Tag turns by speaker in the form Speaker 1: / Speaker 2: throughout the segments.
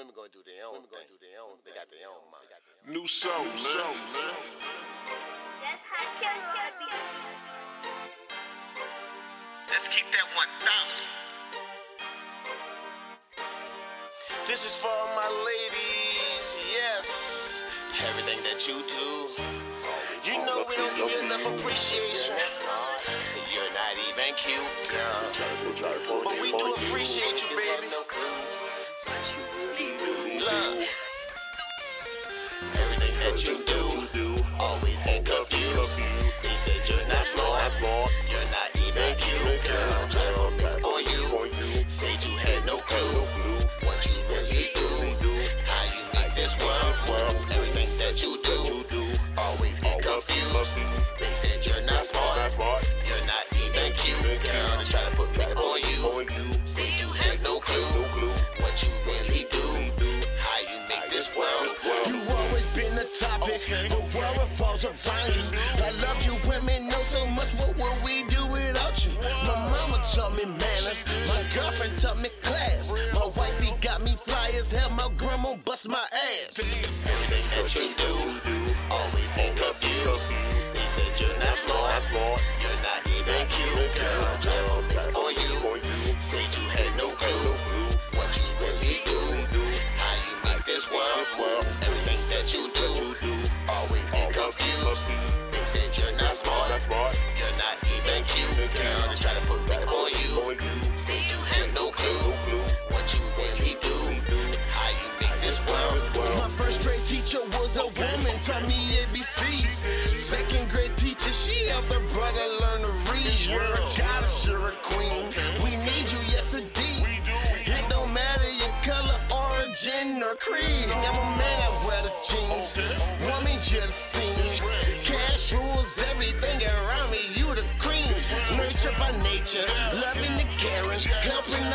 Speaker 1: Women gonna do their own. Women gonna do their own. They got their own mind.
Speaker 2: New soul, man.
Speaker 3: That's how Kelly gotta be.
Speaker 1: Let's keep that 1,000. This is for my ladies, yes. Everything that you do, you know we don't give you enough appreciation. You're not even cute, girl. But we do appreciate you, that you do,
Speaker 4: topic, the world revolves around you. I love you, women know so much. What would we do without you? My mama taught me manners, my girlfriend taught me class. My wifey got me flyers, hell, my grandma bust my ass.
Speaker 1: Everything that you do, always get confused. They said you're not smart, you're not even cute, girl. Try me on you, said you had no clue what you really do, how you make this world.
Speaker 4: Was a woman, taught me ABCs. Second grade teacher, she helped her brother learn to read. You're a goddess, you're a queen. We need you, yes indeed. It don't matter your color, origin, or creed. I'm a man, I wear the jeans. Woman, you're the scene. Cash rules everything around me, you the cream. Nurture by nature, loving the caring, helping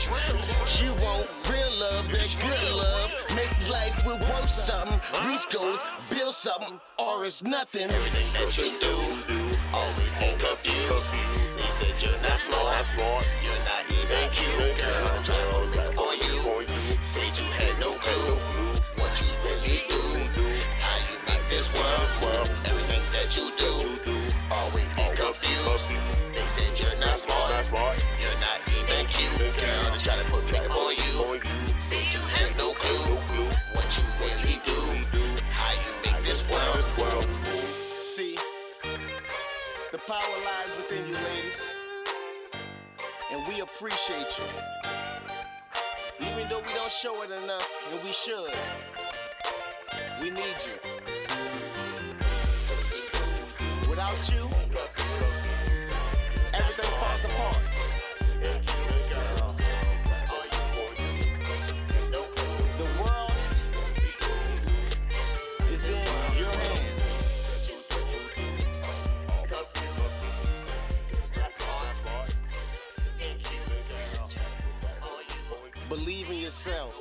Speaker 4: You want real love, that good love. Make life with worth something. Reach goals, build something, or it's nothing.
Speaker 1: Everything that you do, always get confused. They said you're not smart,
Speaker 4: within you, ladies. And we appreciate you. Even though we don't show it enough, and we should. We need you. Believe in yourself.